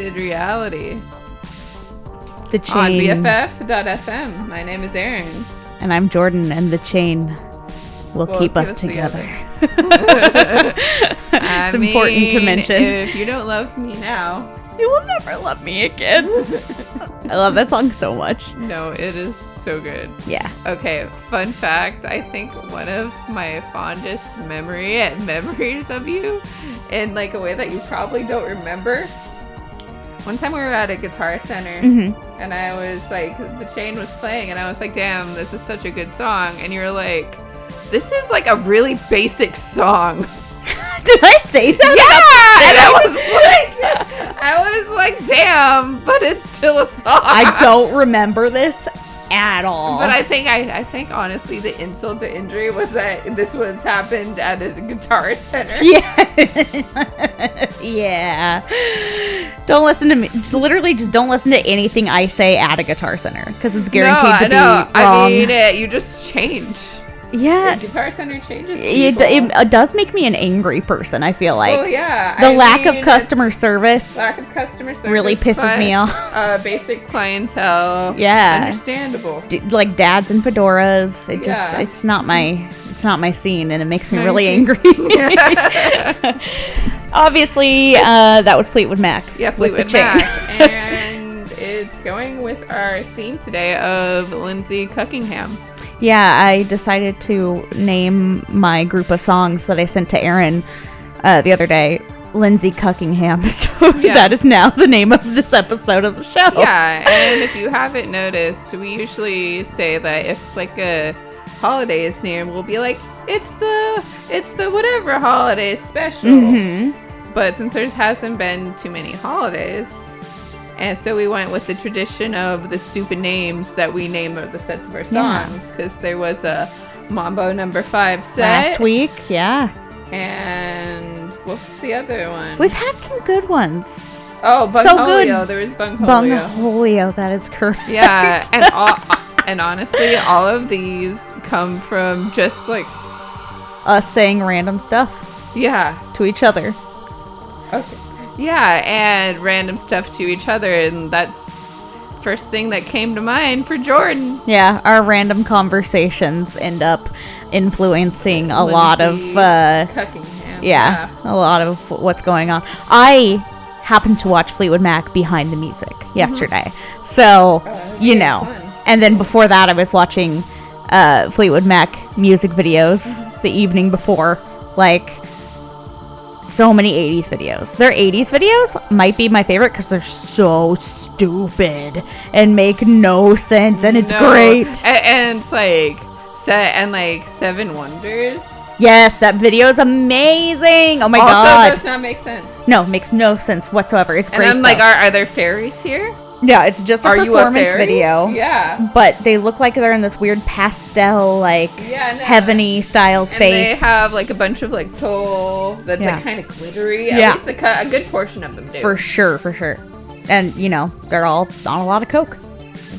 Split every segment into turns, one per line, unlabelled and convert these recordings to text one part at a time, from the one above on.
twisted reality
The chain. on.
BFF.fm. My name is Erin.
And I'm Jordan, and the chain will keep us
us
together.
it's
important to mention.
If you don't love me now,
you will never love me again. I love that song so much.
no, it is so good.
Yeah.
Okay, fun fact. I think one of my fondest memory and memories of you, in like a way that you probably don't remember. One time we were at a guitar center,
Mm-hmm.
and I was like, the chain was playing, and I was like, "Damn, this is such a good song." And you were like, "This is like a really basic song."
Did I say that?
Yeah, and I was like, I was like, "Damn," but it's still a song.
I don't remember this at all.
But I think I, I think honestly the insult to injury was that this was happened at a guitar center.
Yeah. yeah. Don't listen to me. just Literally, just don't listen to anything I say at a guitar center because it's guaranteed
no,
to be
no.
wrong.
I mean, it, you just change.
Yeah.
The guitar center changes.
It,
people.
it, does make me an angry person, I feel like.
well, yeah.
the
I
lack
mean,
of customer service.
lack of customer service
really pisses me off.
Uh, basic clientele.
Yeah.
understandable.
d- like dads and fedoras. It just it's not my it's not my scene and it makes me really
you
angry. Obviously, uh, that was Fleetwood Mac.
Yeah, Fleetwood. Mac, and it's going with our theme today of Lindsey Cuckingham.
Yeah, I decided to name my group of songs that I sent to Erin uh, the other day Lindsey Cuckingham. So
Yeah.
that is now the name of this episode of the show.
Yeah, and if you haven't noticed, we usually say that if like a holiday is near, we'll be like, it's the it's the whatever holiday special.
hmm
But since there hasn't been too many holidays, and so we went with the tradition of the stupid names that we name of the sets of our songs, because there was a Mambo Number Five set
Last week, yeah.
and what was the other one?
We've had some good ones.
oh,
so good.
Bungholio. There was Bungholio.
Bungholio, that is correct.
Yeah, and all, and honestly, all of these come from just like
Us saying random stuff
yeah,
to each other.
okay, yeah, and random stuff to each other, and that's first thing that came to mind for Jordan.
Yeah, our random conversations end up influencing a lot of uh
Cuckingham.
yeah, a lot of what's going on. I happened to watch Fleetwood Mac behind the music yesterday. So,
Uh,
you know. And then before that I was watching uh Fleetwood Mac music videos the evening before like so many 80s videos. Their 80s videos might be my favorite because they're so stupid and make no sense, and it's
No,
great.
and, and it's like set and like Seven Wonders.
Yes, that video is amazing. Oh my
also
god.
does not make sense.
No, makes no sense whatsoever. It's
And
great.
I'm like, are, are there fairies here?
Yeah, it's just a
Are you a
performance video.
Yeah.
But they look like they're in this weird pastel, like
Yeah, no.
heaveny style space.
And they have like a bunch of like toll that's
Yeah.
like kind of glittery. At
Yeah.
least a, a good portion of them do.
for sure, for sure. And you know, they're all on a lot of coke.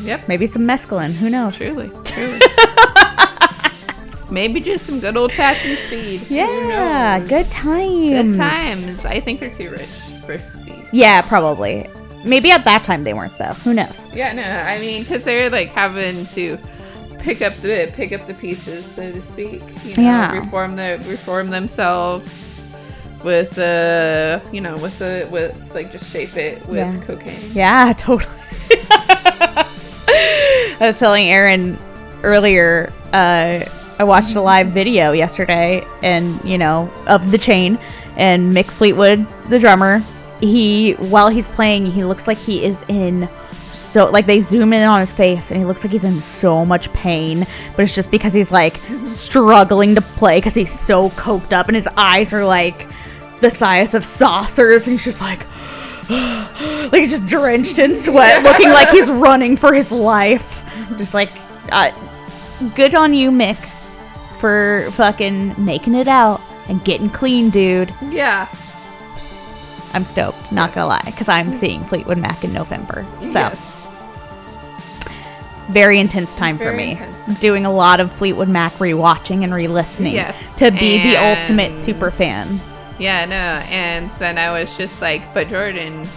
Yep.
Maybe some mescaline. Who knows?
Truly. Truly. Maybe just some good old fashioned speed. Who
Yeah, good times.
Good times. I think they're too rich for speed.
Yeah, probably. Maybe at that time they weren't though. Who knows?
Yeah, no, I mean, because they're like having to pick up the pick up the pieces, so to speak. You know,
Yeah.
Reform the reform themselves with the you know with the with like just shape it with
Yeah.
cocaine.
Yeah, totally. I was telling Erin earlier, uh, I watched a live video yesterday and, you know, of the chain and Mick Fleetwood, the drummer, he while he's playing, he looks like he is in so like they zoom in on his face and he looks like he's in so much pain, but it's just because he's like struggling to play because he's so coked up and his eyes are like the size of saucers and he's just like like he's just drenched in sweat, looking like he's running for his life. Just like, uh, good on you, Mick, for fucking making it out and getting clean, dude.
Yeah.
I'm stoked, not gonna lie, because I'm seeing Fleetwood Mac in November. So,
Yes.
very intense time for me.
intense time.
Doing a lot of Fleetwood Mac rewatching and re listening
Yes,
to be the ultimate super fan.
Yeah, no. And then I was just like, but Jordan,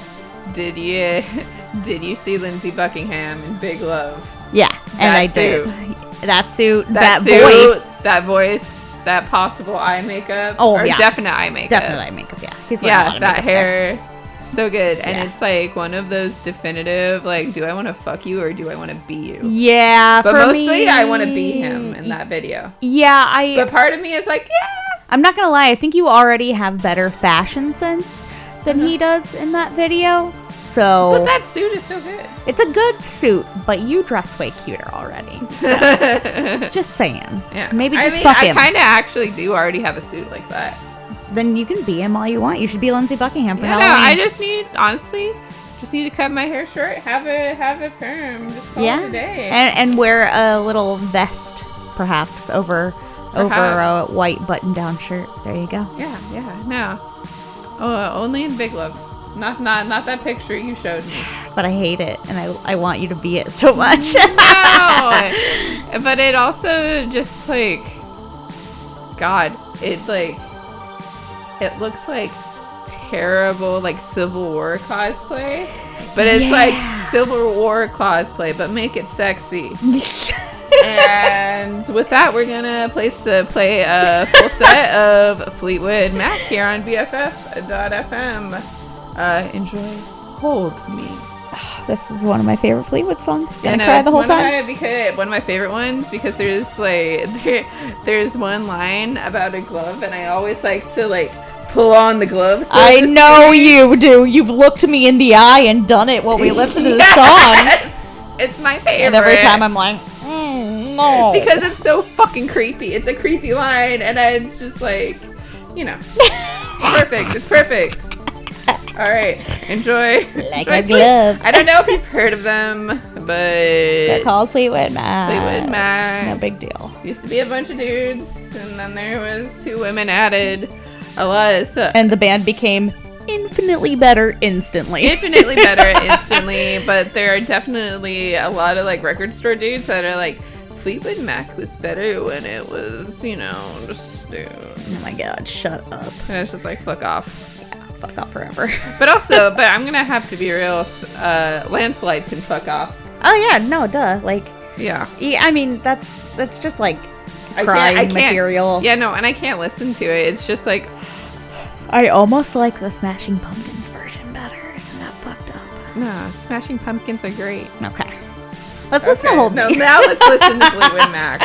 did you did you see Lindsey Buckingham in Big Love?
Yeah, and
That
I
suit.
did. That suit, that,
That, suit,
voice,
that voice, that possible eye makeup.
Oh,
or
yeah.
definite eye makeup.
definitely eye makeup. Yeah, he's wearing a lot
Yeah, that
makeup there.
hair. So good. And
Yeah.
it's like one of those definitive, like, do I want to fuck you or do I want to be you?
Yeah,
But
for
mostly
me,
I want to be him in that video.
Yeah, I.
But part of me is like, yeah.
I'm not gonna lie. I think you already have better fashion sense than uh-huh. he does in that video. So.
But that suit is so good.
it's a good suit, but you dress way cuter already. Just saying.
Yeah.
Maybe
I
just
mean,
fuck
I
him.
kind of actually do already have a suit like that.
then you can be him all you want. You should be Lindsey Buckingham for
Yeah, no,
Halloween.
I just need honestly, just need to cut my hair short, have a have a perm, just call
yeah,
it a day.
and and wear a little vest, perhaps over over a white button-down shirt. There you go.
yeah, yeah, no. Oh, only in Big Love. Not not not that picture you showed me.
But I hate it, and I I want you to be it so much.
no. but it also just like God, it like it looks like terrible like Civil War cosplay. But it's
Yeah.
like Civil War cosplay, but make it sexy. and with that, we're gonna place uh, play a full set of Fleetwood Mac here on BFF.fm. Uh, enjoy. Hold me.
this is one of my favorite Fleetwood songs. Gonna
I know,
cry the whole time.
Of because one of my favorite ones because there's like there, there's one line about a glove and I always like to like pull on the glove. so
I know you do. You've looked me in the eye and done it while we listen to the song.
It's my favorite.
And every time I'm like, mm, no.
because it's so fucking creepy. It's a creepy line, and I'm just like, you know, perfect. It's perfect. All right, enjoy.
Like
enjoy
a glove.
I don't know if you've heard of them, but
They're called Fleetwood Mac.
Fleetwood Mac.
No big deal.
Used to be a bunch of dudes, and then there was two women added. A lot of stuff.
And the band became infinitely better instantly.
Infinitely better instantly, but there are definitely a lot of like record store dudes that are like, Fleetwood Mac was better when it was, you know, just dude.
oh my god, shut up.
And it's just like, fuck off.
Fuck off forever.
But also, but I'm gonna have to be real. Uh, landslide can fuck off.
oh yeah, no, duh. Like,
Yeah.
yeah, I mean, that's that's just like
I
crying
I can't,
material.
Yeah, no, and I can't listen to it. It's just like,
I almost like the Smashing Pumpkins version better. Isn't that fucked up?
no, Smashing Pumpkins are great.
Okay. Let's listen to
Okay,
Hold
no, now let's listen to Blue Fleetwood Mac.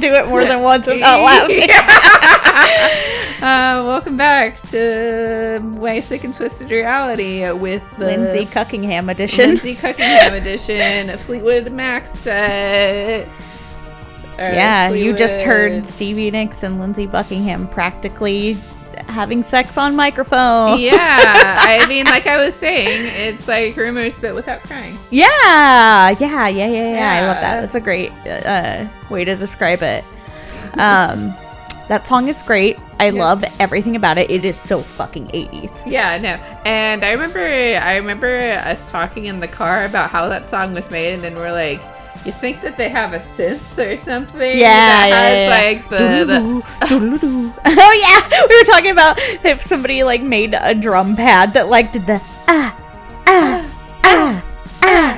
Can't do it more than once without laughing.
Uh, welcome back to Way Sick and Twisted Reality with the
Lindsey Cuckingham edition.
Lindsey Cuckingham edition, Fleetwood Mac set.
Yeah, you just heard
Fleetwood-
Stevie Nicks and Lindsey Buckingham practically having sex on microphone.
Yeah, I mean, like I was saying, it's like rumors, but without crying.
Yeah, yeah, yeah, yeah, yeah. I love that. That's a great uh, way to describe it. Um, that song is great. I
Yes.
love everything about it. It is so fucking 80s.
Yeah, no. And I remember I remember us talking in the car about how that song was made and we're like, you think that they have a synth or something?
Yeah,
that
yeah,
has
yeah.
like the, the
oh yeah, we were talking about if somebody like made a drum pad that like did the ah ah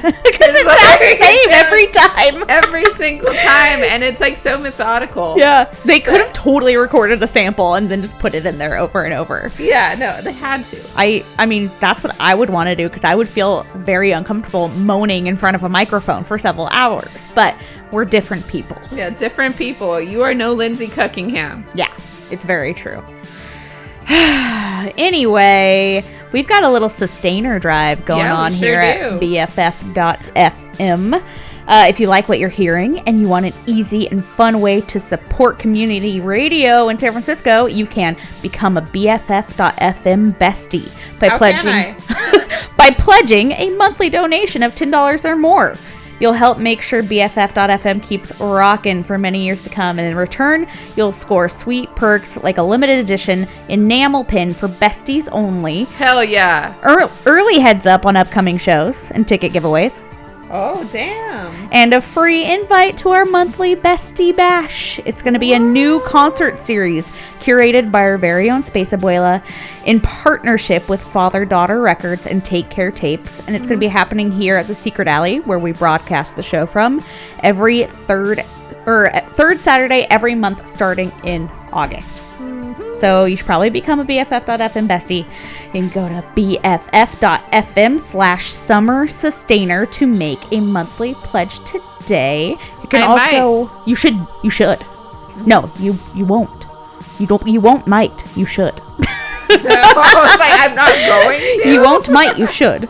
because it's
like-
same every time.
every single time and it's like so methodical.
Yeah, they could have totally recorded a sample and then just put it in there over and over.
Yeah, no, they had to.
I I mean that's what I would want to do because I would feel very uncomfortable moaning in front of a microphone for several hours. But we're different people.
Yeah, different people. You are no Lindsey Cuckingham.
Yeah, it's very true. anyway, we've got a little sustainer drive going
Yeah,
on
sure
here at
do.
BFF.fm. Uh, if you like what you're hearing and you want an easy and fun way to support community radio in San Francisco, you can become a BFF.FM bestie by
How
pledging by pledging a monthly donation of $10 or more. You'll help make sure BFF.FM keeps rocking for many years to come, and in return, you'll score sweet perks like a limited edition enamel pin for besties only,
Hell yeah.
early heads up on upcoming shows and ticket giveaways,
Oh, damn.
and a free invite to our monthly Bestie Bash. It's going to be a new concert series curated by our very own Space Abuela in partnership with Father Daughter Records and Take Care Tapes. And it's going to be mm-hmm. happening here at the Secret Alley where we broadcast the show from every third or third Saturday every month starting in August. So you should probably become a BFF.FM bestie. You can go to BFF.FM slash summer sustainer to make a monthly pledge today. You can
I
also you should you should. No, you you won't. You don't you won't might. You should.
I was like, I'm not going to.
You won't might, you should.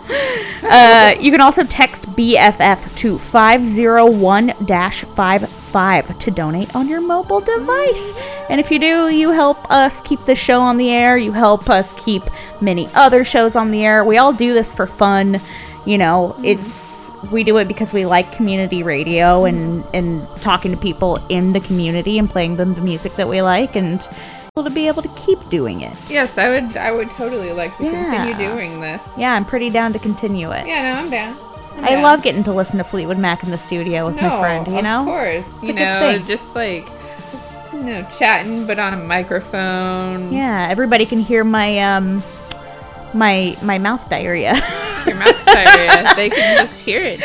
Uh, you can also text BFF to 501-55 to donate on your mobile device. And if you do, you help us keep the show on the air. You help us keep many other shows on the air. We all do this for fun. You know, it's we do it because we like community radio and and talking to people in the community and playing them the music that we like and to be able to keep doing it.
Yes, I would. I would totally like to continue doing this.
Yeah, I'm pretty down to continue it.
Yeah, no, I'm down. I'm
I
down.
love getting to listen to Fleetwood Mac in the studio with my friend, you know?
Of course,
a
you know,
thing.
just like you know, chatting but on a microphone.
Yeah, everybody can hear my um my my mouth diarrhea.
Your mouth diarrhea. they can just hear it.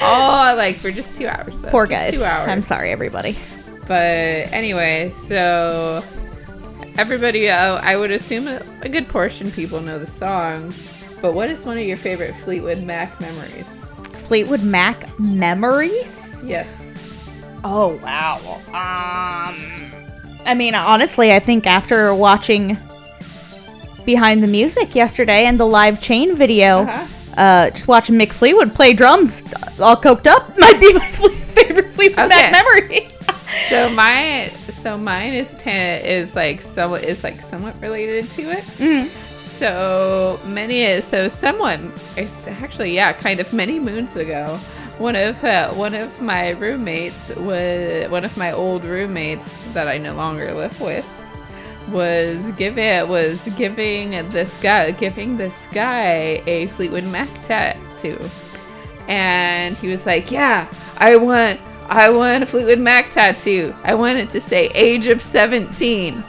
Oh, like for just two hours. Though.
Poor
Just
guys.
Two hours.
I'm sorry, everybody.
But anyway, so everybody, uh, I would assume a, good portion people know the songs. But what is one of your favorite Fleetwood Mac memories?
Fleetwood Mac memories?
Yes.
Oh wow. Um I mean, honestly, I think after watching Behind the Music yesterday and the live chain video,
Uh-huh.
uh, just watching Mick Fleetwood play drums all coked up might be my favorite Fleetwood Mac memory.
So my so mine is ten is like so is like somewhat related to it.
Mhm.
So many is so somewhat it's actually yeah kind of many moons ago. One of uh, one of my roommates was one of my old roommates that I no longer live with was giving was giving this guy giving this guy a Fleetwood Mac tattoo, and he was like, "Yeah, I want I want a Fleetwood Mac tattoo. I want it to say age of 17."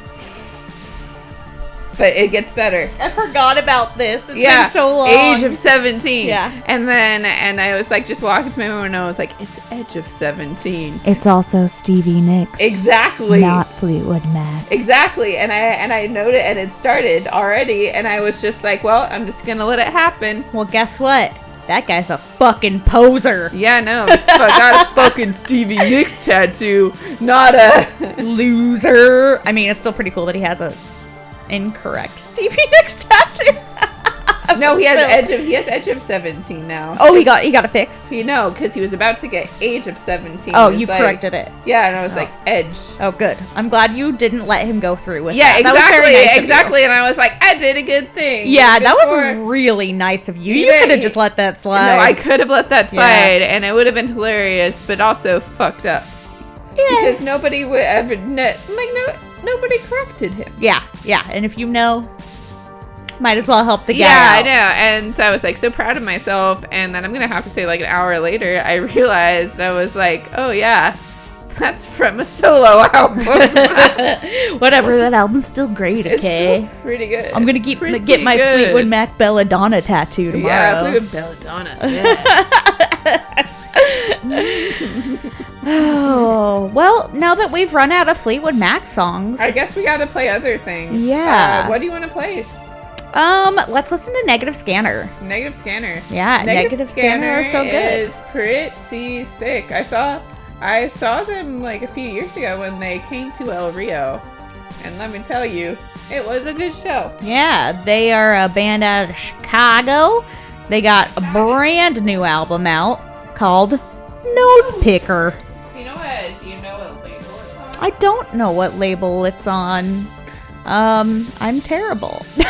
But it gets better.
I forgot about this. It's
yeah,
been so long.
age of 17.
Yeah.
And then and I was like just walking to my room and I was like, "It's edge of 17."
It's also Stevie Nicks.
Exactly.
Not Fleetwood Mac.
Exactly, and I and I noted and it started already, and I was just like, well, I'm just gonna let it happen.
Well, guess what? That guy's a fucking poser.
Yeah, no, I got a fucking Stevie Nicks tattoo, not a.
Loser. I mean, it's still pretty cool that he has a incorrect Stevie Nicks tattoo.
No, he has edge of he has edge of 17 now.
Oh, he got he got it fixed.
You know, because he was about to get age of 17.
Oh, you
like-
corrected it.
Yeah, and I was oh. like edge.
Oh, good. I'm glad you didn't let him go through with
Yeah,
that. That was very
exactly,
nice
exactly. And I was like, I did a good thing.
Yeah,
Good
that was
for-
really nice of you. You could have just let that slide.
No, I could have let that
Yeah.
slide, and it would have been hilarious, but also fucked up.
Yeah.
because nobody would ever like no nobody corrected him.
yeah, yeah. And if you know, might as well help the guy
Yeah, I know. And so I was like so proud of myself, and then I'm gonna have to say like an hour later, I realized I was like, oh yeah, that's from a solo album.
Whatever, that album's still great.
it's
Okay.
still pretty good.
I'm gonna keep
Pretty
get my
good.
Fleetwood Mac Belladonna tattoo tomorrow.
Yeah, Fleetwood Belladonna. Yeah.
Oh well, now that we've run out of Fleetwood Mac songs,
I guess we got to play other things.
Yeah.
Uh, what do you want to play?
Um, let's listen to Negative Scanner.
Negative Scanner.
Yeah, Negative, Scanner, are so good.
Is pretty sick. I saw, I saw them like a few years ago when they came to El Rio, and let me tell you, it was a good show.
Yeah, they are a band out of Chicago. They got a brand new album out called Nose picker.
Do you know what? Do you know what label it's on?
I don't know what label it's on. Um, I'm terrible.
Just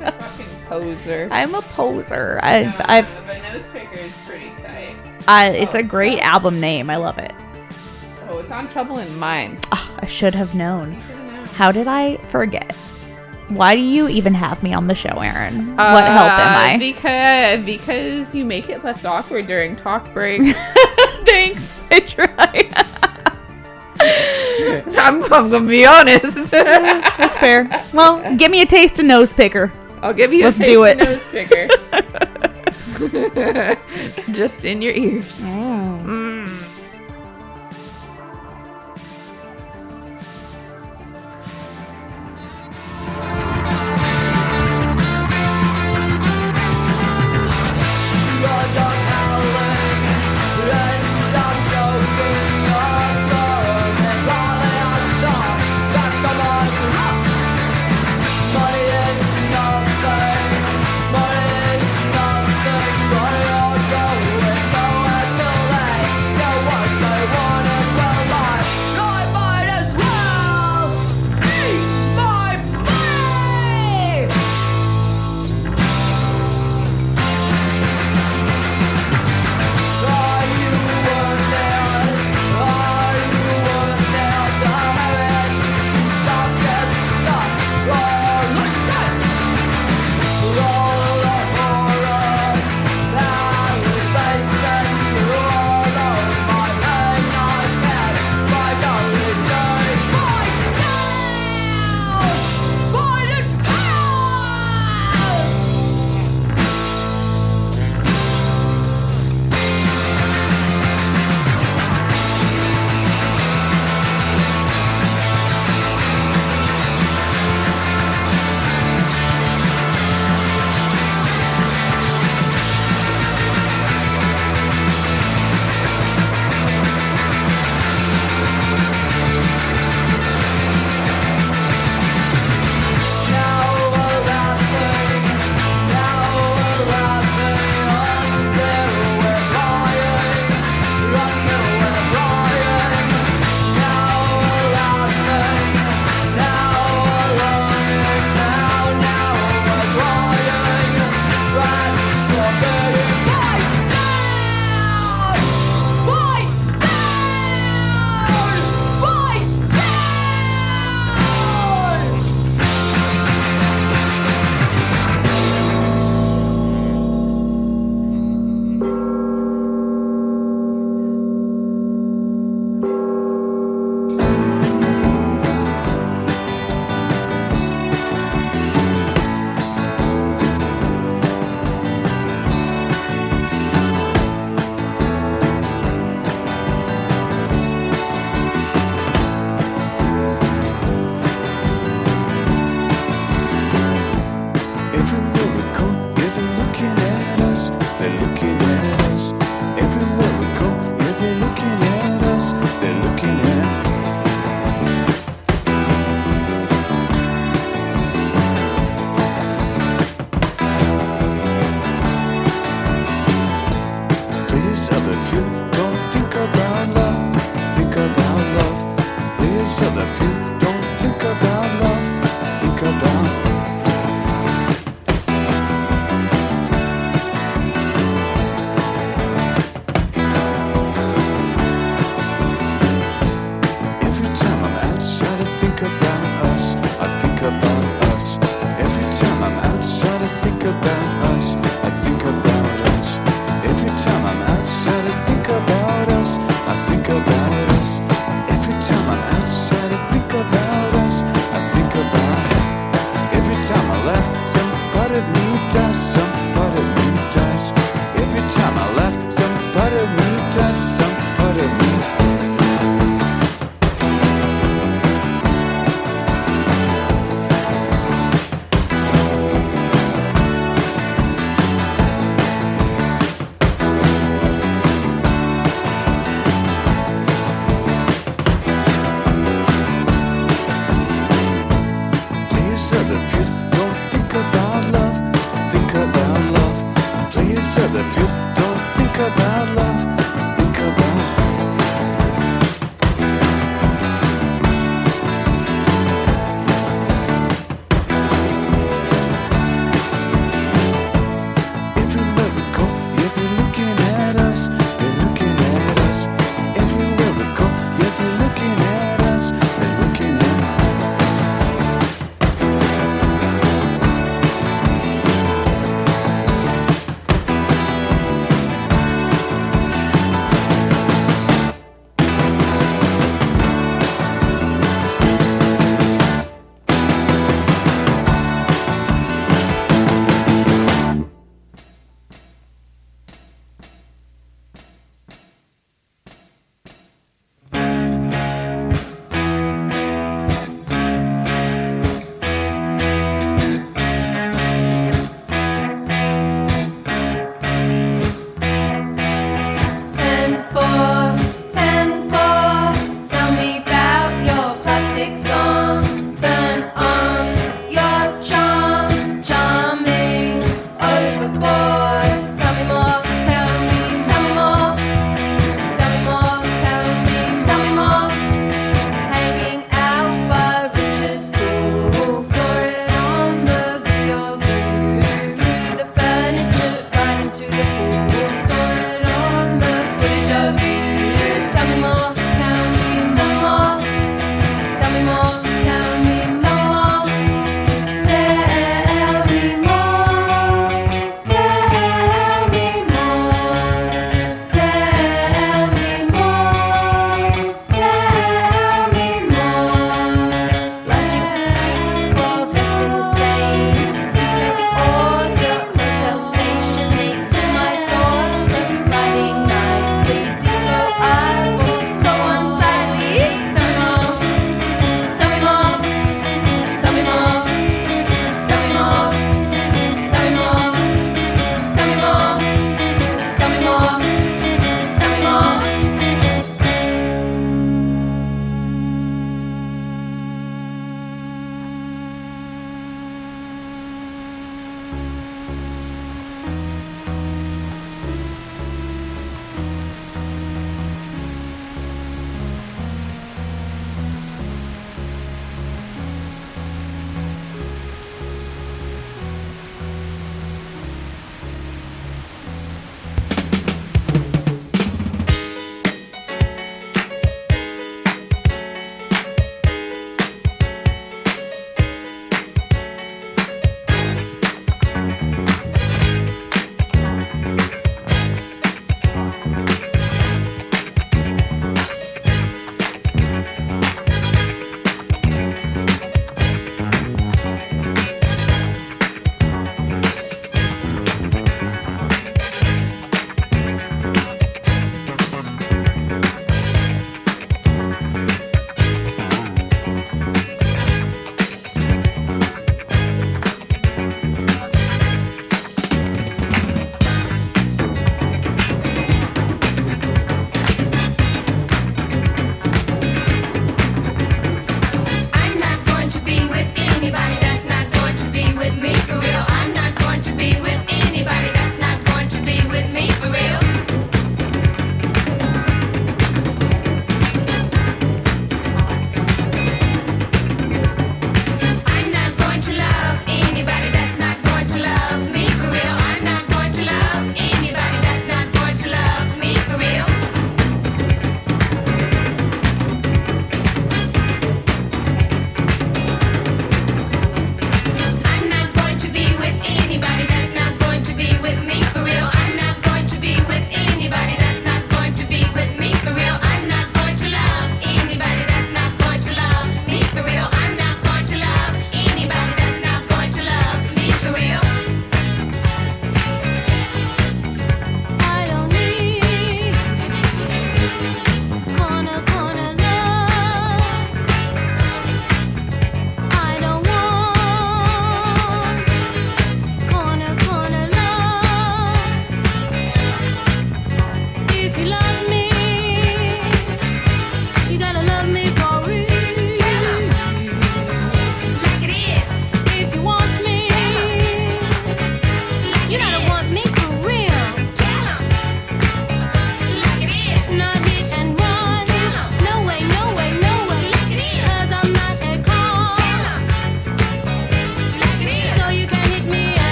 a fucking poser.
I'm a poser. I've, I've,
But nose picker is pretty tight.
I, it's a
Oh.
great album name. I love it.
Oh, it's on Trouble in Mind.
Ah, I should have known.
You should have known.
How did I forget? Why do you even have me on the show, Erin? what help am
Uh,
I?
Because because you make it less awkward during talk breaks.
Thanks. I try.
I'm, I'm gonna be honest.
That's fair. Well, give me a taste of nose picker.
I'll give you
Let's
a
do it.
of nose picker. Just in your ears. Mm.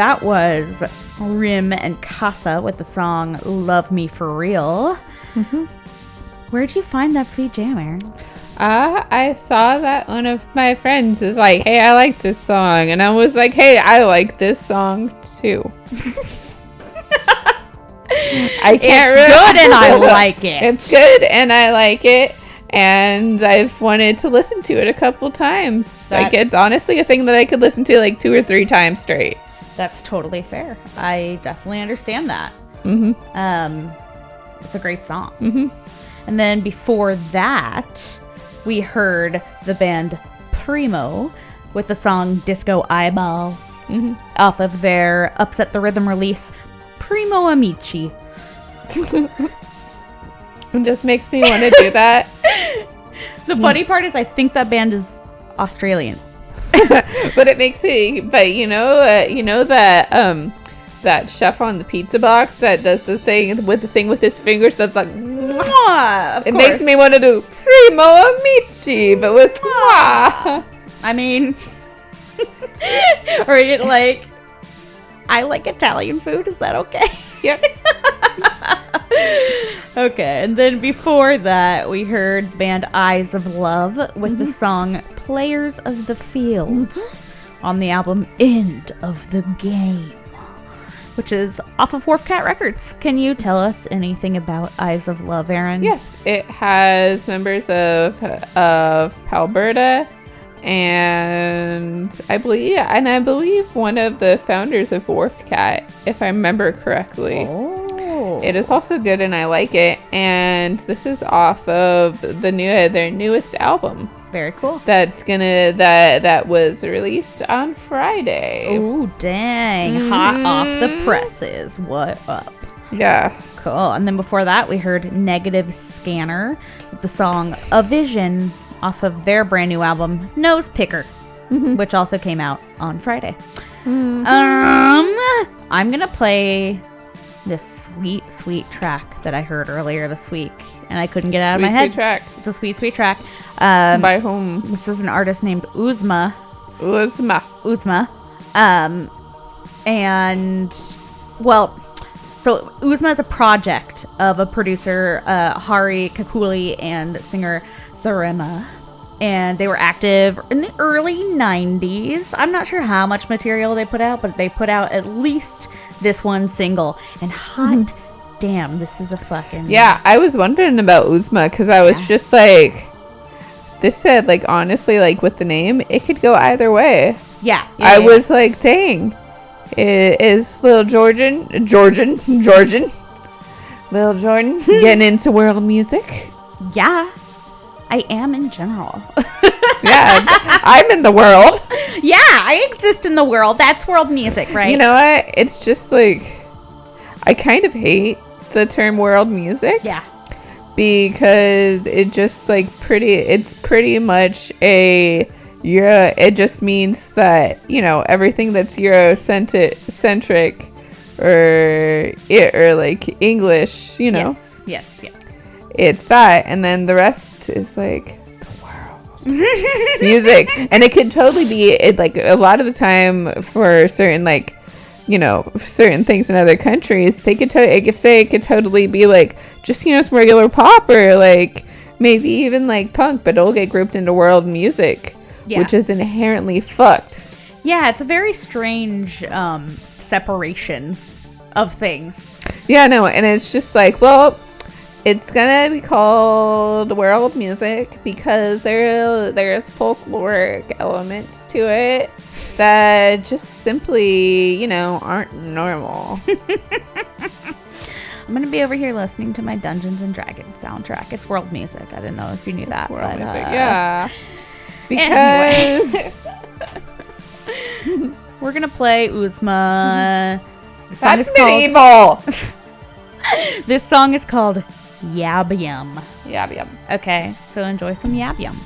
That was Rim and Kasa with the song "Love Me for Real."
Mm-hmm.
Where'd you find that sweet jam, Erin?
Uh, I saw that one of my friends was like, hey, I like this song. And I was like, hey, I like this song too. I can't
It's good and I like it.
It's good and I like it. And I've wanted to listen to it a couple times. like, it's honestly a thing that I could listen to like two or three times straight.
That's totally fair. I definitely understand that. Mm-hmm. Um, it's a great song. Mm-hmm. And then before that, we heard the band Primo with the song "Disco Eyeballs" off of their "Upset the Rhythm" release, Primo Amici.
It just makes me want to do that.
The funny part is, I think that band is Australian.
but it makes it but you know uh, you know that um that chef on the pizza box that does the thing with the thing with his fingers that's like
Mwah,
it
course.
makes me want to do primo amici but with mwah.
I mean, or like, I like Italian food. Is that okay?
yes
Okay, and then before that, we heard band Eyes of Love with the mm-hmm. song Players of the Field mm-hmm. on the album End of the Game, which is off of Wharf Cat Records. Can you tell us anything about Eyes of Love, Erin?
yes it has members of of Palberta and I believe, yeah, and I believe one of the founders of Wharf Cat, if I remember correctly.
Oh.
It is also good, and I like it. And this is off of the new their newest album.
very cool.
That's gonna that that was released on Friday.
Oh, dang. Hot off the
Mm-hmm.
presses. What up?
Yeah,
Cool. And then before that, we heard Negative Scanner with the song A Vision off of their brand new album, Nose Picker,
Mm-hmm.
which also came out on Friday.
Mm-hmm.
Um, I'm going to play this sweet, sweet track that I heard earlier this week, and I couldn't get out
sweet,
of my head.
sweet track.
It's a sweet, sweet track. Um,
By whom?
this is an artist named Uzma.
Uzma.
Uzma. Um, and well, so Uzma is a project of a producer, uh, Hari Kakuli, and singer Zarema. And they were active in the early 90s. I'm not sure how much material they put out, but they put out at least this one single. And hot mm-hmm. damn, this is a fucking.
Yeah, I was wondering about Uzma because I was
Yeah.
just like, this said like honestly like with the name, it could go either way.
Yeah. yeah,
I
yeah.
was like, dang, i- is little Georgian, Georgian, Georgian, little Jordan getting into world music?
Yeah. I am in general.
Yeah, I'm in the world.
yeah, I exist in the world. That's world music, right?
You know what? It's just like I kind of hate the term world music
Yeah.
because it just like pretty it's pretty much a Euro it just means that, you know, everything that's Eurocentric or it or like English, you know.
Yes. Yes. Yes.
It's that and then the rest is like the world. music and it could totally be it like a lot of the time for certain like you know certain things in other countries they could to- could say it could totally be like just you know some regular pop or like maybe even like punk but it'll get grouped into world music
Yeah.
which is inherently fucked
Yeah, it's a very strange um, separation of things.
yeah no and it's just like well it's gonna be called world music because there there's folkloric elements to it that just simply you know aren't normal
I'm gonna be over here listening to my Dungeons and Dragons soundtrack. It's world music. I didn't know if you knew that.
world
but,
music
uh,
yeah
anyway.
because
We're gonna play Uzma.
That's
is called-
medieval
This song is called Yab Yum.
yeah yeah
Okay, so enjoy some Yab Yum.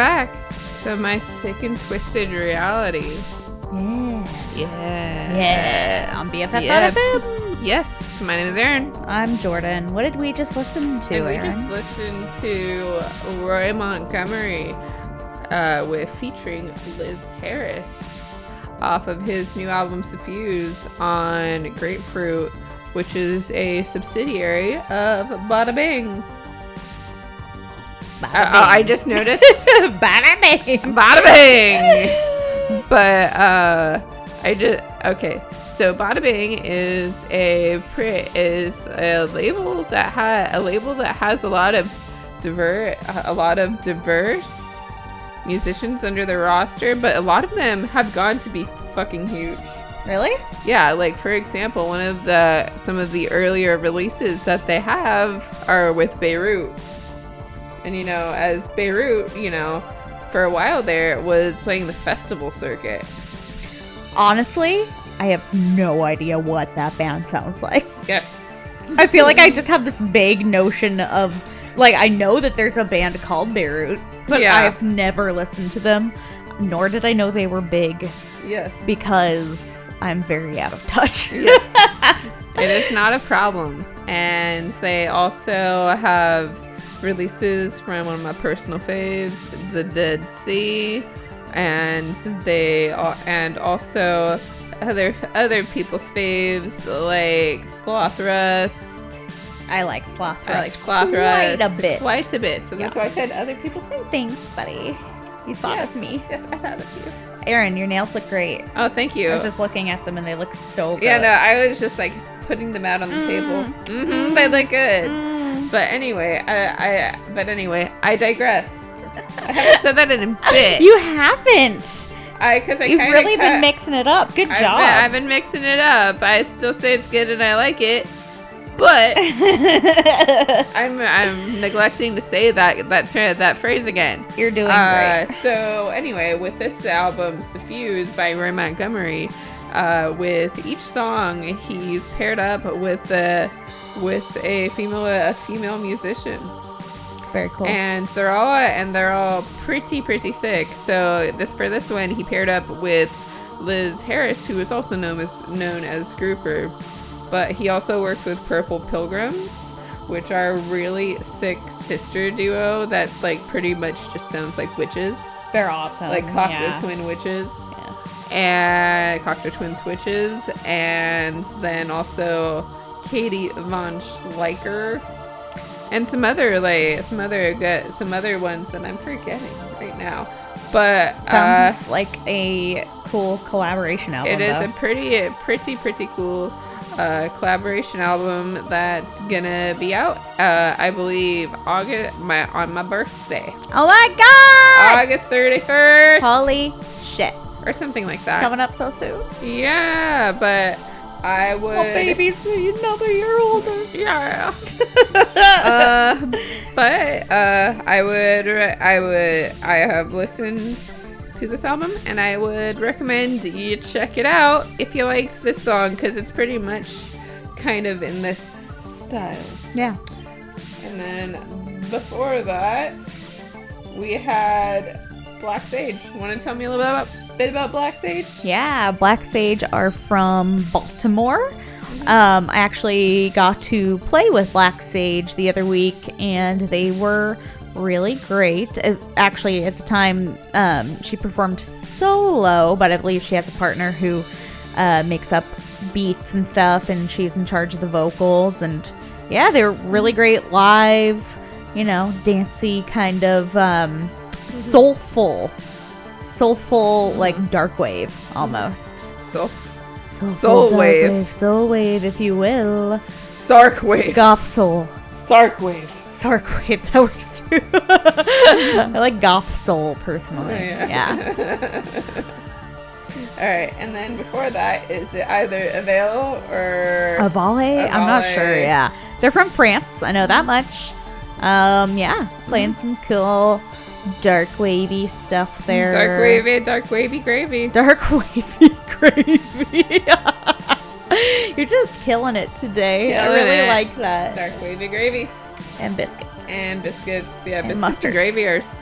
Back to my sick and twisted reality.
Yeah.
Yeah.
Yeah. On BFF.fm.
Yeah. Yes, my name is Aaron.
I'm Jordan. What did we just listen to,
and we
Aaron?
just listened to Roy Montgomery uh, with featuring Liz Harris off of his new album Suffuse on Grapefruit, which is a subsidiary of Bada Bing. I, I just noticed
Bada bing.
Bada Bing. But uh, I just okay. So Bada Bing is a pre- is a label that ha- a label that has a lot of diver a lot of diverse musicians under their roster, but a lot of them have gone to be fucking huge.
Really?
Yeah, like for example, one of the some of the earlier releases that they have are with Beirut. And you know, as Beirut, you know, for a while there was playing the festival circuit.
Honestly, I have no idea what that band sounds like.
Yes.
I feel like I just have this vague notion of like I know that there's a band called Beirut, but
Yeah.
I've never listened to them, nor did I know they were big
Yes.
because I'm very out of touch.
Yes. it is not a problem. And they also have releases from one of my personal faves, The Dead C, and they and also other other people's faves like Slothrust.
I like Sloth
I like
Rust
Sloth
quite a bit.
quite a bit. So that's
Yeah.
why I said other people's faves.
Thanks, buddy. You thought
Yeah.
of me.
Yes, I thought of you.
Aaron, your nails look great.
Oh, thank you.
I was just looking at them and they look so good.
Yeah, no, I was just like putting them out on the table. hmm they look good.
Mm.
But anyway, I, I but anyway, I digress. I haven't said that in a bit.
You haven't.
I because I
You've really been mixing it up. Good
I've
job.
Been, I've been mixing it up. I still say it's good and I like it, but I'm I'm neglecting to say that that ter- that phrase again.
You're doing
Uh,
great.
so anyway, with this album, "Suffused" by Roy Montgomery, uh, with each song he's paired up with the with a female a female musician,
Very cool.
and they're all and they're all pretty pretty sick. So this for this one, he paired up with Liz Harris, who is also known as known as Grouper, but he also worked with Purple Pilgrims. Which are a really sick sister duo that like pretty much just sounds like witches
They're awesome.
like Cocteau
yeah.
Twin Witches
Yeah.
And Cocteau Twin Switches, and then also Katie Von Schleicher, and some other like some other good some other ones that I'm forgetting right now. But uh,
Sounds like a cool collaboration album.
it is
though.
a pretty pretty pretty cool uh, collaboration album that's gonna be out. Uh, I believe August my on my birthday,
oh my god!
August 31st,
Holy shit.
Or something like that.
Coming up so soon.
Yeah, but I would.
Oh, baby, so another year older.
Yeah. uh, but uh, I would. I would. I have listened to this album, and I would recommend you check it out if you liked this song, because it's pretty much kind of in this style.
Yeah.
And then before that, we had Black Sage. Want to tell me a little bit about, bit about Black Sage?
Yeah, Black Sage are from Baltimore. Um, I actually got to play with Black Sage the other week, and they were really great. Uh, Actually, at the time, um, she performed solo, but I believe she has a partner who uh, makes up beats and stuff, and she's in charge of the vocals. And yeah, they were really great live, you know, dancey kind of um, soulful, soulful, like dark wave almost.
So,
Soulful
Soul
dark
wave.
soul wave, if you will.
Sark Wave.
Goth soul,
Sark Wave.
sark wave. That works too. I like goth soul personally.
Oh, yeah.
yeah.
All right, and then before that, is it either Avail or
Avale? I'm not sure. Yeah, they're from France. I know that much. Um, yeah, playing
Mm-hmm.
some cool dark wavy stuff there.
Dark Wavy, Dark Wavy Gravy?
Dark wavy gravy. You're just killing it today. I really
it.
like that.
Dark Wavy Gravy.
And biscuits.
And biscuits, yeah, biscuits
mustard.
and gravy are s-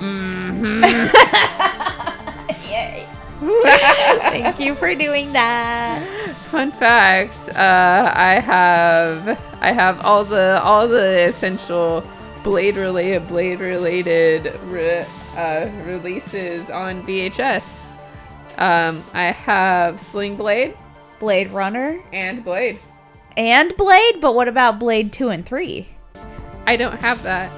Yay. Thank you for doing that.
Fun fact: uh, I have I have all the all the essential Blade related Blade related re- uh, releases on VHS. Um, I have Sling Blade
Blade Runner
and Blade.
and Blade, but what about Blade 2 and 3?
I don't have that.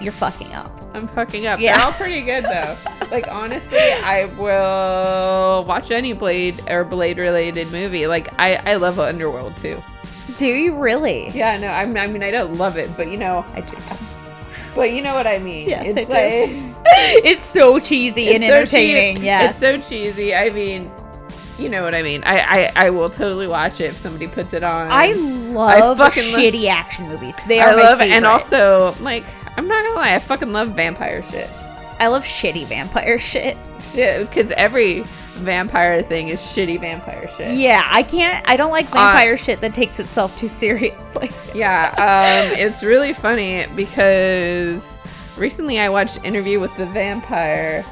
You're fucking up.
I'm fucking up.
Yeah.
They're all pretty good though. like honestly, I will watch any Blade or Blade related movie. Like I I love Underworld too.
Do you really?
Yeah, no, I mean, I mean I don't love it, but you know,
I do too.
But you know what I mean.
Yes,
it's
I
like
It's so cheesy and
so
entertaining.
cheap.
yeah.
It's so cheesy. I mean, you know what I mean. I I, I will totally watch it if somebody puts it on.
I love
fucking lo-
shitty action movies. They are
I love and also like I'm not gonna lie, I fucking love vampire shit.
I love shitty vampire shit.
Shit, because every vampire thing is shitty vampire shit.
Yeah, I can't. I don't like
Uh,
vampire shit that takes itself too seriously.
Yeah, um, it's really funny because recently I watched Interview with the Vampire.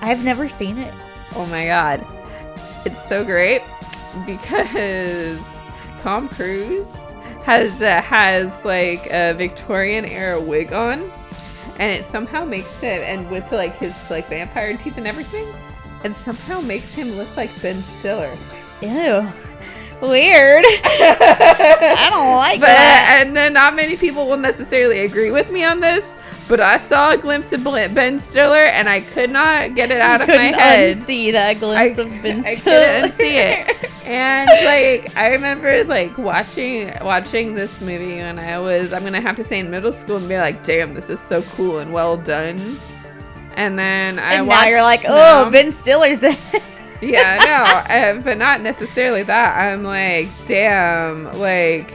I've never seen it.
Oh my god. It's so great because Tom Cruise has uh, has like a Victorian era wig on and it somehow makes it, and with like his like vampire teeth and everything and somehow makes him look like Ben Stiller.
Ew. Weird. I don't like
But
that.
and then not many people will necessarily agree with me on this, but I saw a glimpse of Ben Stiller and I could not get it out of my head.
unsee that
I,
glimpse of Ben Stiller.
I couldn't see it. And like I remember like watching watching this movie when I was I'm gonna have to say in middle school and be like, damn, this is so cool and well done. And then I
and now
watched
you're like,
now-
oh, Ben Stiller's in it.
yeah, no, uh, but not necessarily that. I'm like, damn, like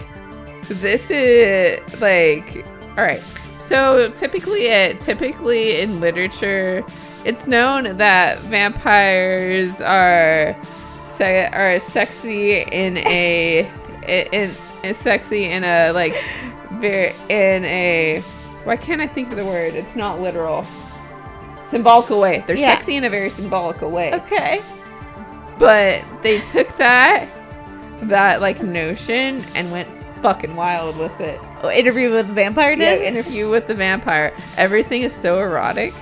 this is like, all right. So typically, it typically in literature, it's known that vampires are se- are sexy in a in, in sexy in a like very in a why can't I think of the word? It's not literal. Symbolical way. They're
Yeah.
sexy in a very symbolical way
Okay.
but they took that that like notion and went fucking wild with it.
Oh, interview with the vampire
Yeah, interview with the vampire. Everything is so erotic.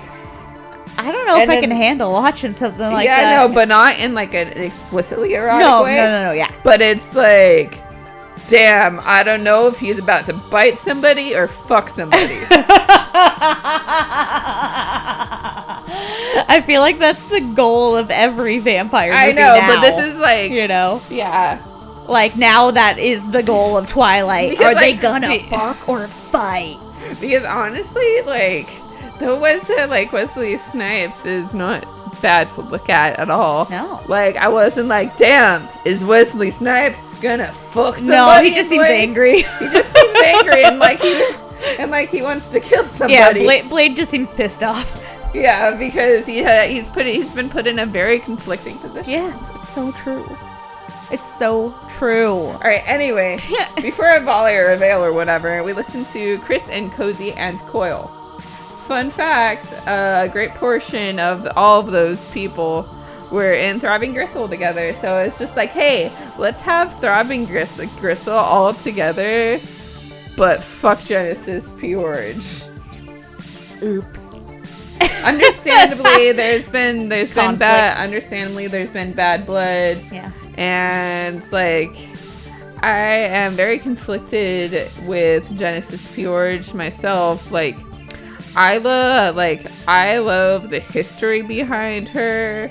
I don't know if
and
I can handle watching something like
yeah,
that.
Yeah, no, but not in like an explicitly erotic
no,
way.
no, no, no, yeah.
But it's like, damn, I don't know if he's about to bite somebody or fuck somebody.
I feel like that's the goal of every vampire movie
I know, but this is like,
you know,
yeah.
like now that is the goal of Twilight.
Because,
Are they gonna
the-
fuck or fight?
Because honestly, like, the Wesley, like Wesley Snipes is not bad to look at at all.
No.
Like, I wasn't like, damn, is Wesley Snipes gonna fuck somebody?
No, he just seems
Blade?
angry.
He just seems angry and like he and like he wants to kill somebody.
yeah, Blade, Blade just seems pissed off.
Yeah, because he ha- he's put he's been put in a very conflicting position.
Yes, it's so true. It's so true.
All right. Anyway, before a volley or a veil or whatever, we listen to Chris and Cosey and Coil. Fun fact: a great portion of all of those people were in Throbbing Gristle together. So it's just like, hey, let's have Throbbing Gris- Gristle all together, but fuck Genesis P-Orridge.
Oops.
Understandably, there's been there's been bad. Understandably, there's been bad blood
Yeah.
and like I am very conflicted with Genesis P-Orridge myself. Like I love like I love the history behind her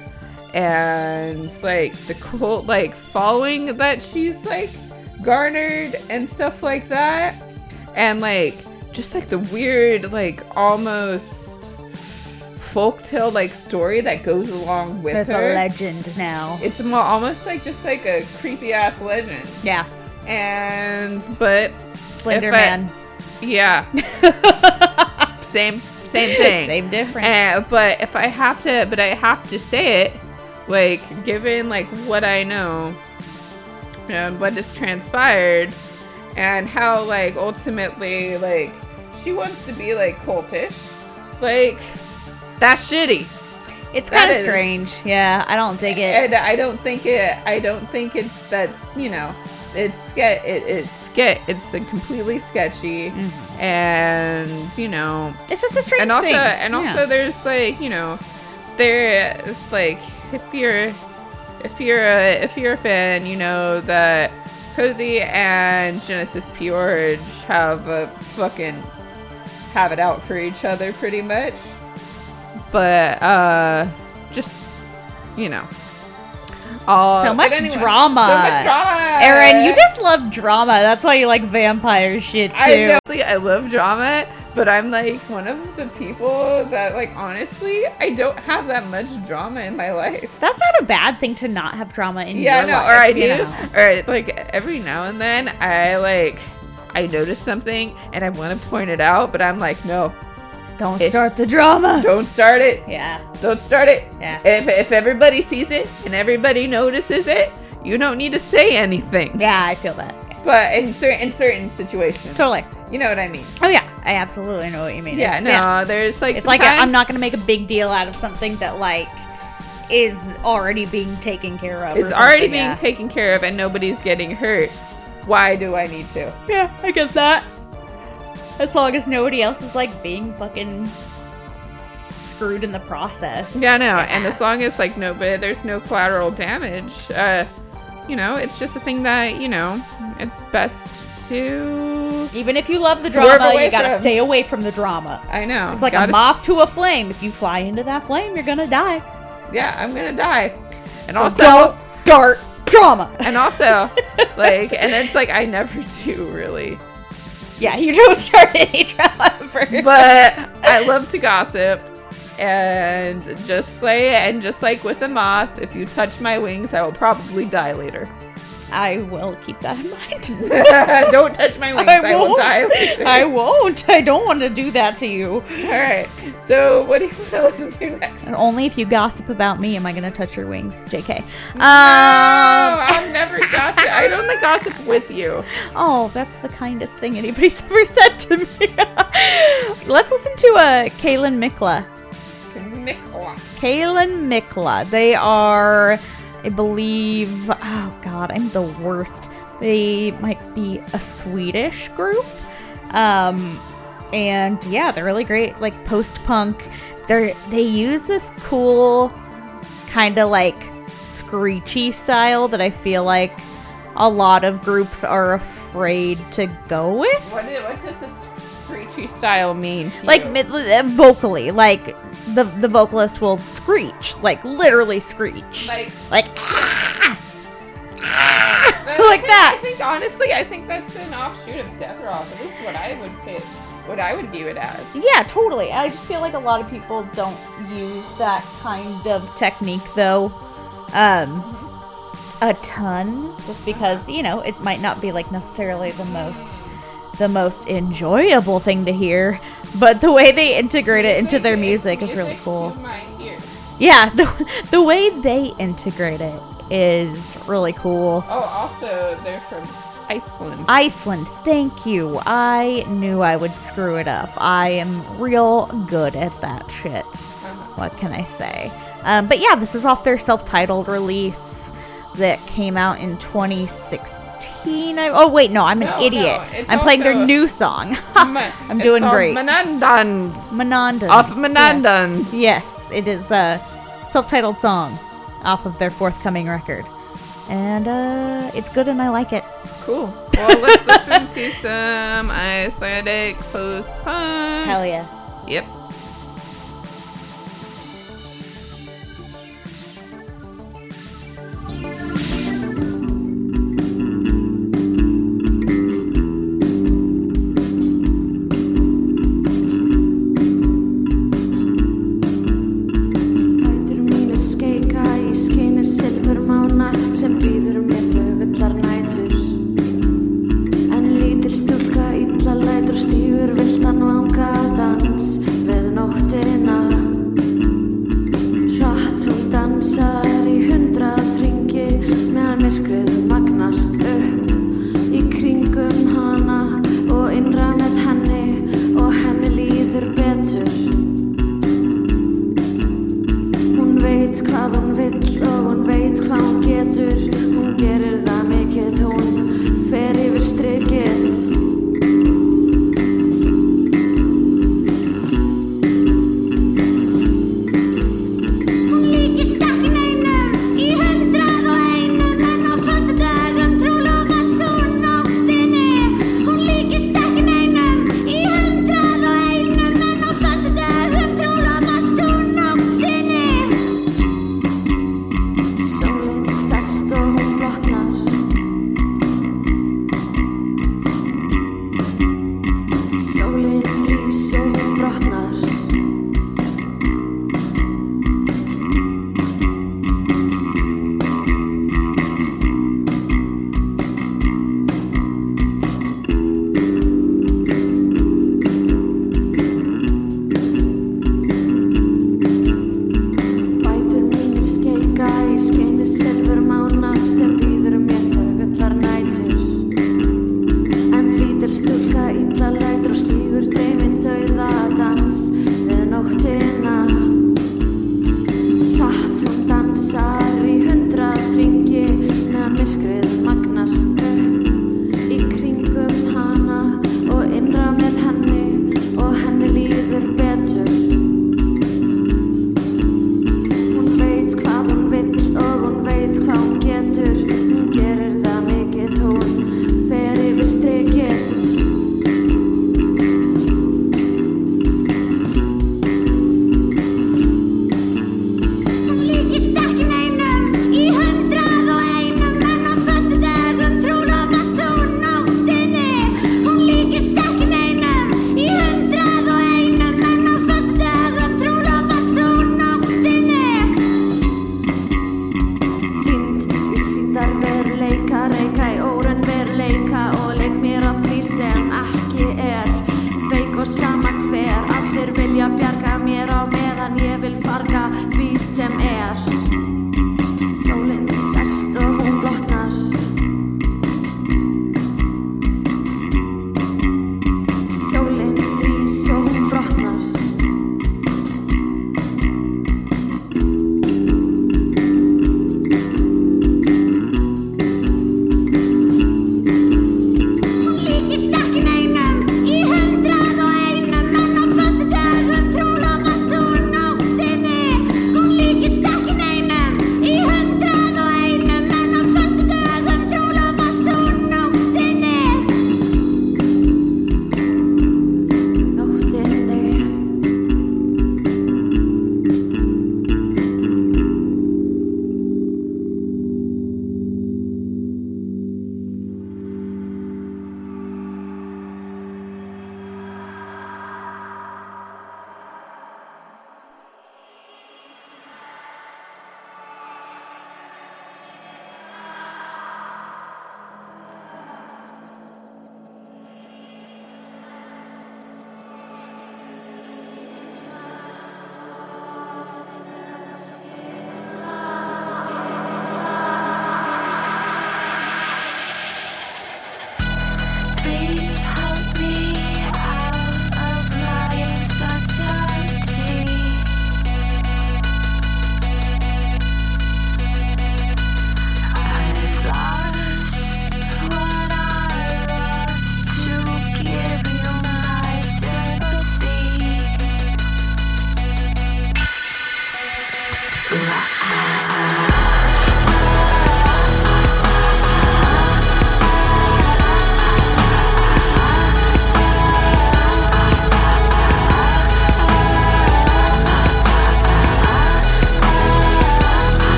and like the cool like following that she's like garnered and stuff like that. And like just like the weird like almost folktale like story that goes along with
There's
her.
a legend now.
It's mo- almost like just like a creepy ass legend.
Yeah.
And but
Slender
If I-
Man.
yeah, same same thing.
Same difference.
And, but if I have to, but I have to say it, like given like what I know and what has transpired, and how like ultimately like she wants to be like cultish, like That's shitty.
It's kind of strange. Yeah, I don't dig it.
And I don't think it. I don't think it's that. You know, it's ske- it, It's ske- It's a completely sketchy,
Mm-hmm.
and you know,
It's just a strange
and also
thing.
and
Yeah.
also there's like you know, there like if you're if you're a if you're a fan, you know that Cosey and Genesis George have a fucking have it out for each other pretty much. But uh just you know. Uh,
So much
anyway,
drama.
So much drama.
Aaron, you just love drama. That's why you like vampire shit too.
I know. See, I love drama, but I'm like one of the people that, like, honestly, I don't have that much drama in my life.
That's not a bad thing to not have drama in
Yeah,
your
no,
life.
or I do,
know.
or like every now and then, I like, I notice something and I want to point it out, but I'm like, no,
Don't
It-
start the drama.
don't start it.
Yeah.
Don't start it.
Yeah.
If if everybody sees it and everybody notices it, you don't need to say anything.
Yeah, I feel that. Yeah.
But in certain in certain situations,
Totally.
you know what I mean.
Oh yeah, I absolutely know what you mean.
Yeah,
It's-
no, there's like
It's like
sometimes-
I'm not gonna make a big deal out of something that like is already being taken care of.
It's already being
yeah.
taken care of and nobody's getting hurt. Why do I need to?
Yeah, I get that. As long as nobody else is like being fucking screwed in the process.
Yeah, no. And as long as like nobody, there's no collateral damage. Uh, you know, it's just a thing that you know, it's best to.
Even if you love the drama, you gotta
from.
stay away from the drama.
I know.
It's like a
Gotta
moth
s-
to a flame. If you fly into that flame, you're gonna die.
Yeah, I'm gonna die. And
So
also,
don't start drama.
and also, like, and it's like I never do really,
yeah, you don't start any drama ever.
but I love to gossip. And just say, and just like with a moth, if you touch my wings, I will probably die later.
I will keep that in mind.
Don't touch my wings. I, will die.
I won't. I don't want to do that to you.
All right. So, what do you want to listen to next?
And only if you gossip about me am I going to touch your wings, JK. Um,
oh, I'll never gossip. I'd only gossip with you.
oh, that's the kindest thing anybody's ever said to me. Let's listen to uh, Kælan Mikla.
Mikla.
Kælan Mikla. They are, I believe, oh god, I'm the worst. They might be a Swedish group. Um, and yeah, they're really great, like post punk. They're they use this cool kind of like screechy style that I feel like a lot of groups are afraid to go with.
What, i- what does screechy style mean to
like mid- uh, vocally like the the vocalist will screech like literally screech
like,
like ah! like
think,
that.
I think honestly, I think that's an offshoot of death rock. At least what I would pick, what I would view it as.
yeah totally i just feel like a lot of people don't use that kind of technique though um a ton just because you know it might not be like necessarily the most the most enjoyable thing to hear but the way they integrate it into their music is really cool
to my ears.
yeah the, the way they integrate it is really cool
Oh, also they're from Iceland.
Iceland, thank you. I knew I would screw it up. I am real good at that shit. What can I say? Um, but yeah, this is off their self titled release that came out in 2016. I, oh, wait, no, I'm an
No, no,
idiot.
it's
I'm playing their new song. I'm doing great.
Mánadans.
Mánadans.
Off of Mánadans.
Yes, yes it is the self titled song off of their forthcoming record. And uh, it's good and I like it.
Cool. Well, let's listen to some Icelandic post punk.
Hell yeah.
Yep.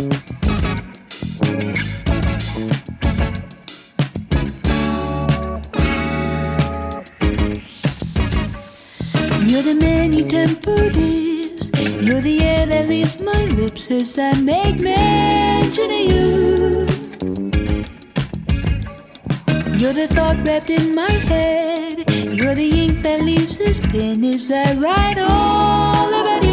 You're the many temperatives. You're the air that leaves my lips as I make mention of you. You're the thought wrapped in my head. You're the ink that leaves this pen as I write all about you.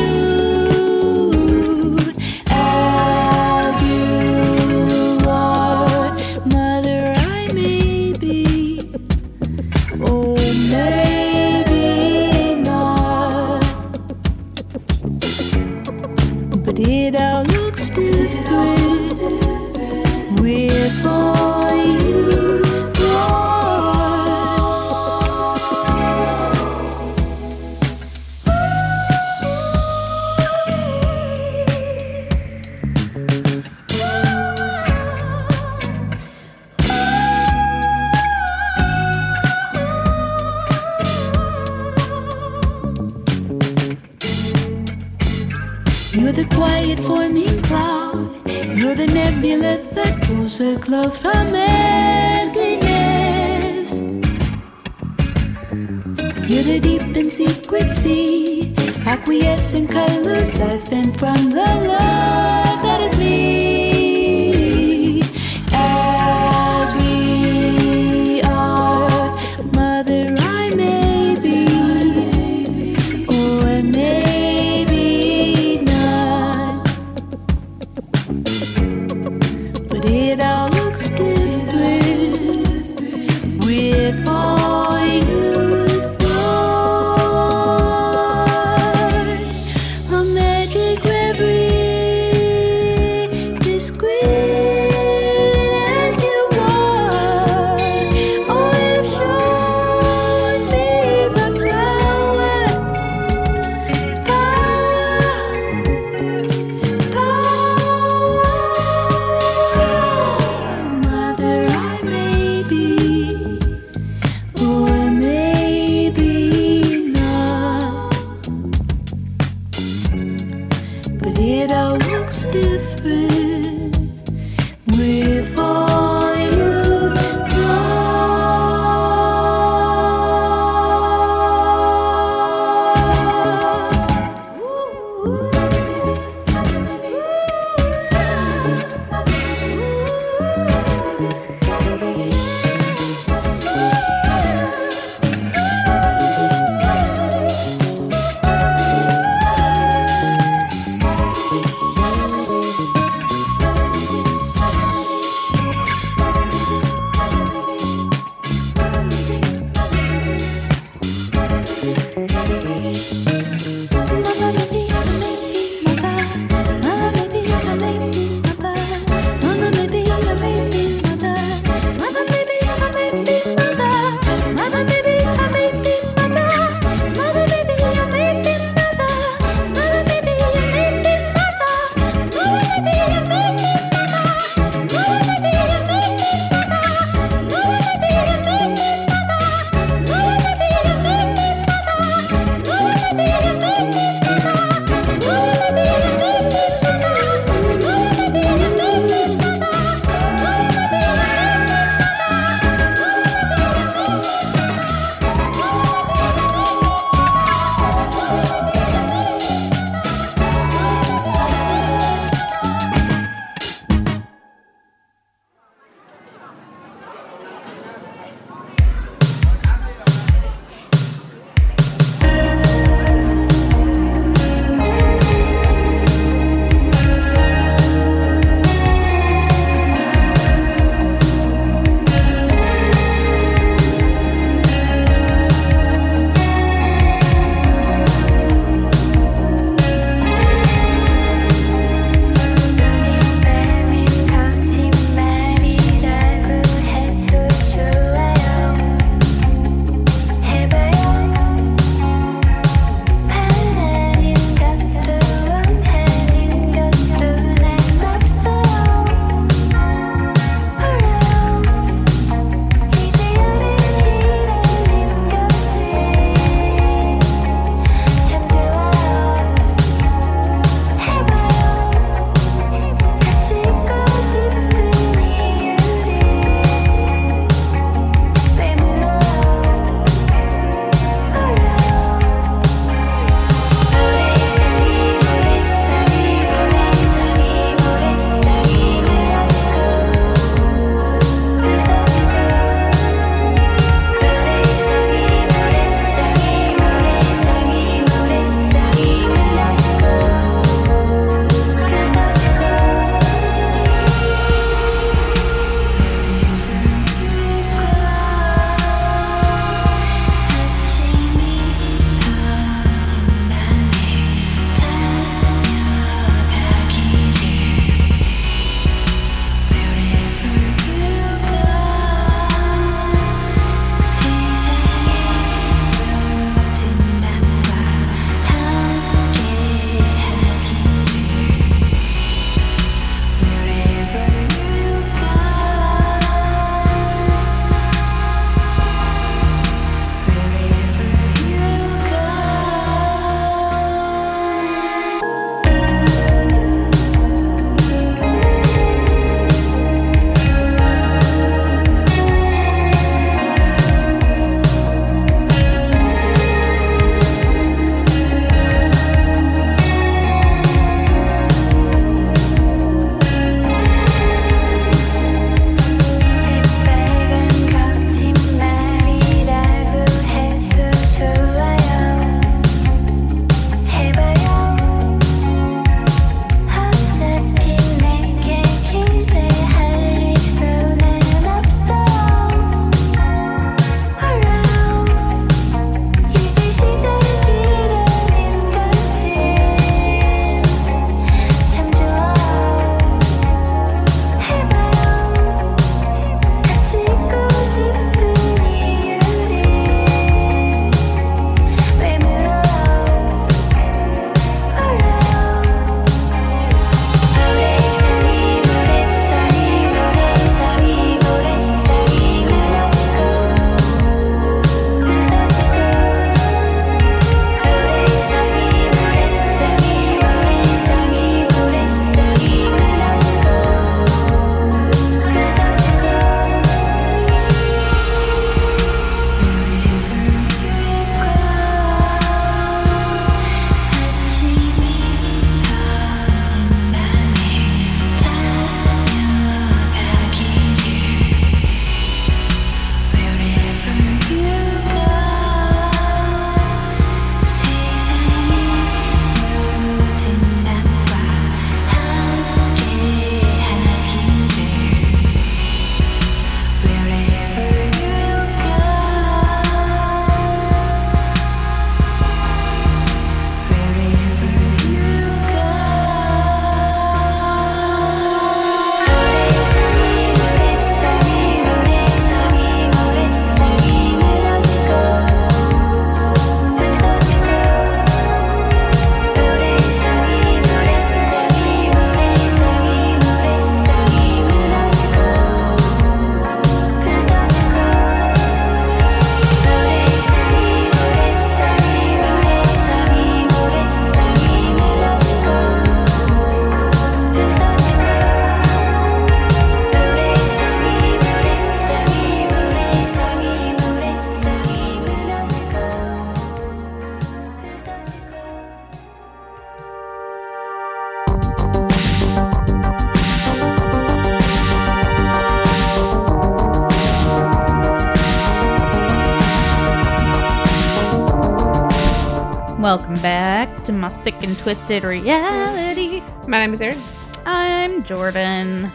Sick and twisted reality.
My name is Erin.
I'm Jordan,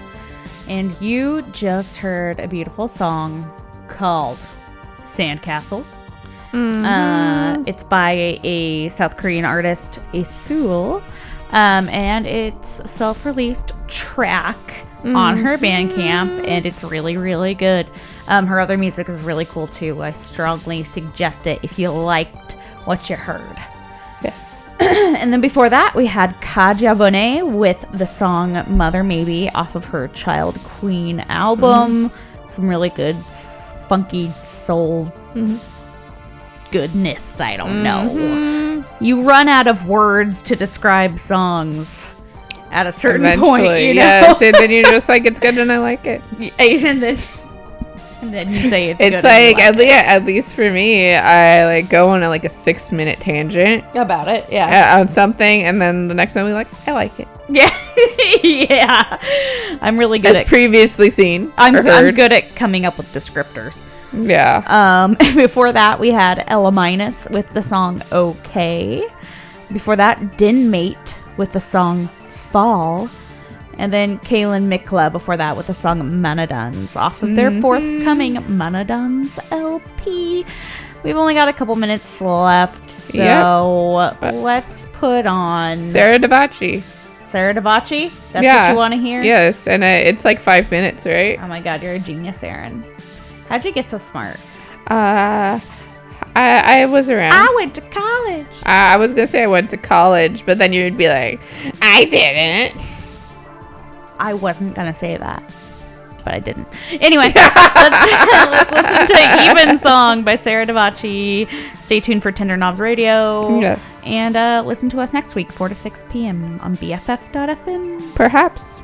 and you just heard a beautiful song called Sandcastles. Uh, it's by a South Korean artist, Asul, um, and it's a self-released track on her Bandcamp, and it's really, really good. Um, her other music is really cool too. I strongly suggest it if you liked what you heard.
Yes.
And then before that, we had Kadhja Bonet with the song Mother Maybe off of her Child Queen album. Mm-hmm. Some really good, funky soul mm-hmm. goodness. I don't know. Mm-hmm. You run out of words to describe songs at a certain
Eventually,
point. You know?
yes. And then you're just like, it's good and I like it.
and then, and then you say it's
It's
good and you
like, at, le- at least for me, I like go on a, like a six minute tangent
about it. Yeah.
uh, on something, and then the next one we like, I like it.
Yeah. yeah. I'm really good
As
at
previously seen.
I'm, I'm good at coming up with descriptors.
Yeah.
Um, before that, we had Ela Minus with the song "Okay." Before that, Din Mate with the song "Fall," and then Kælan Mikla before that with the song "Mánadans" off of their forthcoming Mánadans LP. We've only got a couple minutes left, so
But-
let's put on
Sarah Davachi.
Sarah Davachi? That's
yeah.
what you want to hear.
Yes, and uh, it's like five minutes, right?
Oh my God, you're a genius, Erin. How'd you get so smart?
Uh, I I was around.
I went to college.
I, I was gonna say I went to college, but then you'd be like, I didn't.
I wasn't gonna say that, but I didn't. Anyway, let's, let's listen to "Even Song" by Sarah Davachi. Stay tuned for Tender Knobs Radio.
Yes.
and uh, listen to us next week, four to six p.m. on BFF.fm.
Perhaps.